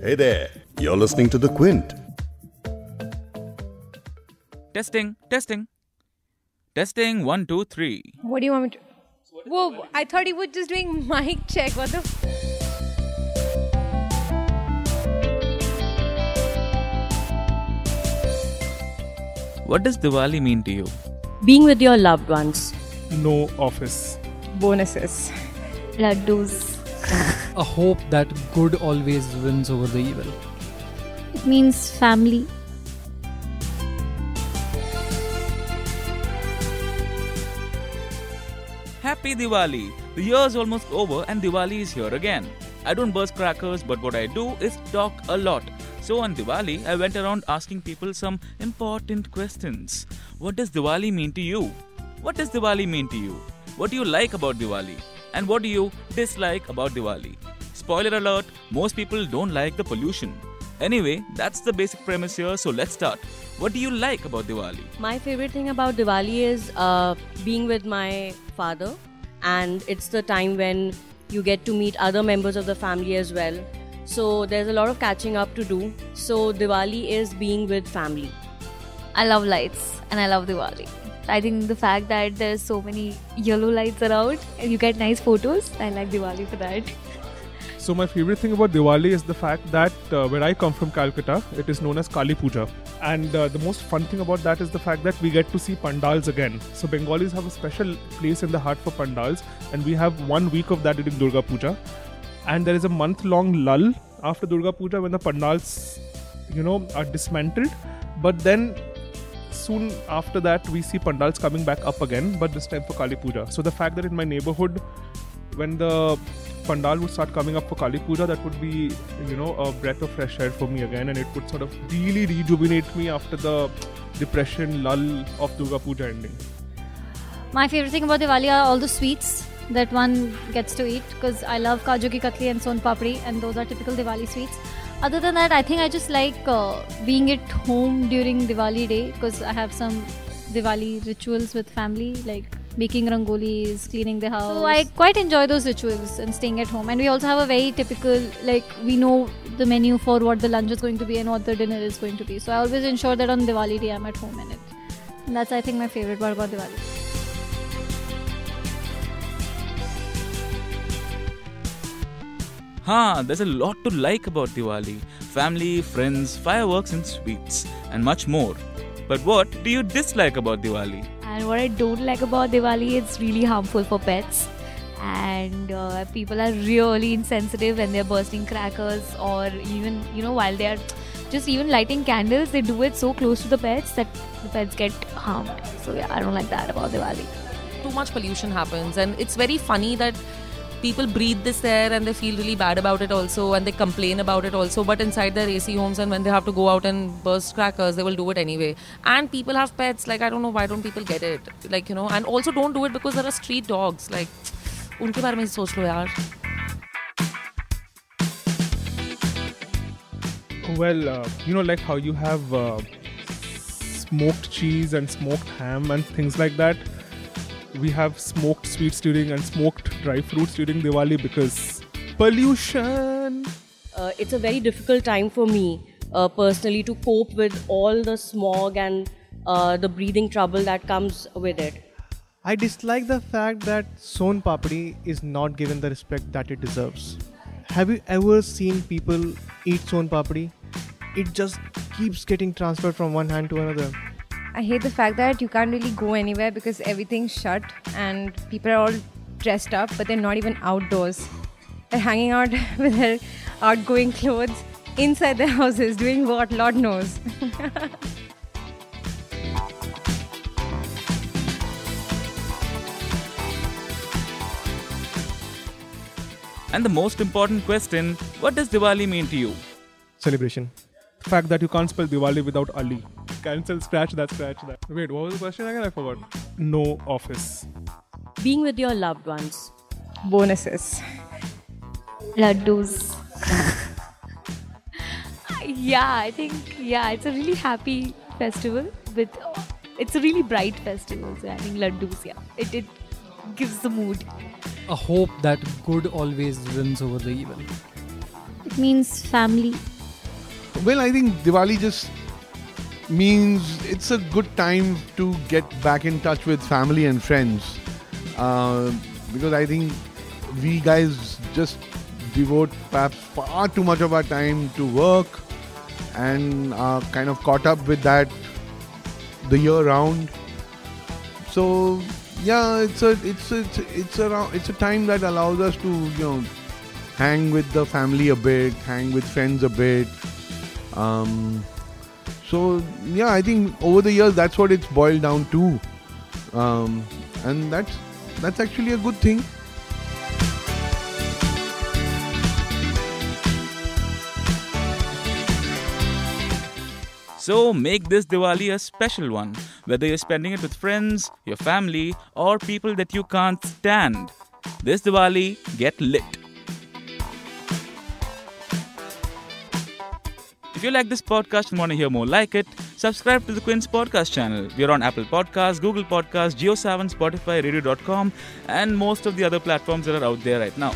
Hey there, you're listening to The Quint. Testing, testing. Testing, one, two, three. What do you want me to? Whoa! I thought he was just doing mic check. What the? What does Diwali mean to you? Being with your loved ones. no office. Bonuses. laddus. A hope that good always wins over the evil. It means family. Happy Diwali! The year's almost over and Diwali is here again. I don't burst crackers, but what I do is talk a lot. So on Diwali, I went around asking people some important questions. What does Diwali mean to you? What does Diwali mean to you? What do you like about Diwali? And what do you dislike about Diwali? Spoiler alert, most people don't like the pollution. Anyway, that's the basic premise here, so let's start. What do you like about Diwali? My favorite thing about Diwali is uh, being with my father, and it's the time when you get to meet other members of the family as well. So there's a lot of catching up to do. So Diwali is being with family. I love lights and I love Diwali. I think the fact that there's so many yellow lights around and you get nice photos, I like Diwali for that. So my favorite thing about Diwali is the fact that uh, where I come from, Calcutta, it is known as Kali Puja, and uh, the most fun thing about that is the fact that we get to see pandals again. So Bengalis have a special place in the heart for pandals, and we have one week of that during Durga Puja, and there is a month-long lull after Durga Puja when the pandals, you know, are dismantled, but then soon after that we see pandals coming back up again but this time for kali puja so the fact that in my neighborhood when the pandal would start coming up for kali puja that would be you know a breath of fresh air for me again and it would sort of really rejuvenate me after the depression lull of durga puja ending My favorite thing about Diwali are all the sweets that one gets to eat because I love Kaju ki katli and son papri, and those are typical Diwali sweets. Other than that, I think I just like uh, being at home during Diwali day because I have some Diwali rituals with family like making rangolis, cleaning the house. So I quite enjoy those rituals and staying at home. And we also have a very typical like we know the menu for what the lunch is going to be and what the dinner is going to be. So I always ensure that on Diwali day I'm at home in it. And that's I think my favorite part about Diwali. Huh, there's a lot to like about Diwali family, friends, fireworks, and sweets, and much more. But what do you dislike about Diwali? And what I don't like about Diwali, it's really harmful for pets. And uh, people are really insensitive when they're bursting crackers, or even, you know, while they're just even lighting candles, they do it so close to the pets that the pets get harmed. So, yeah, I don't like that about Diwali. too much pollution happens and it's very funny that people breathe this air and they feel really bad about it also and they complain about it also but inside their ac homes and when they have to go out and burst crackers they will do it anyway. And people have pets like i don't know why don't people get it? Like you know and also don't do it because there are street dogs like unke bare mein soch lo yaar. Well uh, you know like how you have uh, smoked cheese and smoked ham and things like that we have smoked sweets during and smoked dry fruits during diwali because pollution Uh, it's a very difficult time for me uh, personally to cope with all the smog and uh, the breathing trouble that comes with it. I dislike the fact that Son Papdi is not given the respect that it deserves. Have you ever seen people eat Son Papdi? It just keeps getting transferred from one hand to another. I hate the fact that you can't really go anywhere because everything's shut and people are all dressed up, but they're not even outdoors. They're hanging out with their outgoing clothes inside their houses, doing what? Lord knows. And the most important question what does Diwali mean to you? Celebration. the fact that you can't spell diwali without ali cancel scratch that scratch that wait what was the question again i forgot no office Being with your loved ones. Bonuses. Laddus. yeah, I think, yeah, it's a really happy festival with, it's a really bright festival. So I think Laddus, yeah, it, it gives the mood. A hope that good always wins over the evil. It means family. Well, I think Diwali just means it's a good time to get back in touch with family and friends. Uh, because I think we guys just devote perhaps far too much of our time to work and are kind of caught up with that the year round. So yeah, it's a it's a, it's a, it's a it's a time that allows us to you know hang with the family a bit, hang with friends a bit. Um, so yeah, I think over the years that's what it's boiled down to, um, and that's that's actually a good thing. So make this Diwali a special one, whether you're spending it with friends, your family, or people that you can't stand. This Diwali, get lit. If you like this podcast and want to hear more like it, subscribe to the Quint podcast channel. We're on Apple Podcasts, Google Podcasts, JioSaavn, Spotify, Radio.com, and most of the other platforms that are out there right now.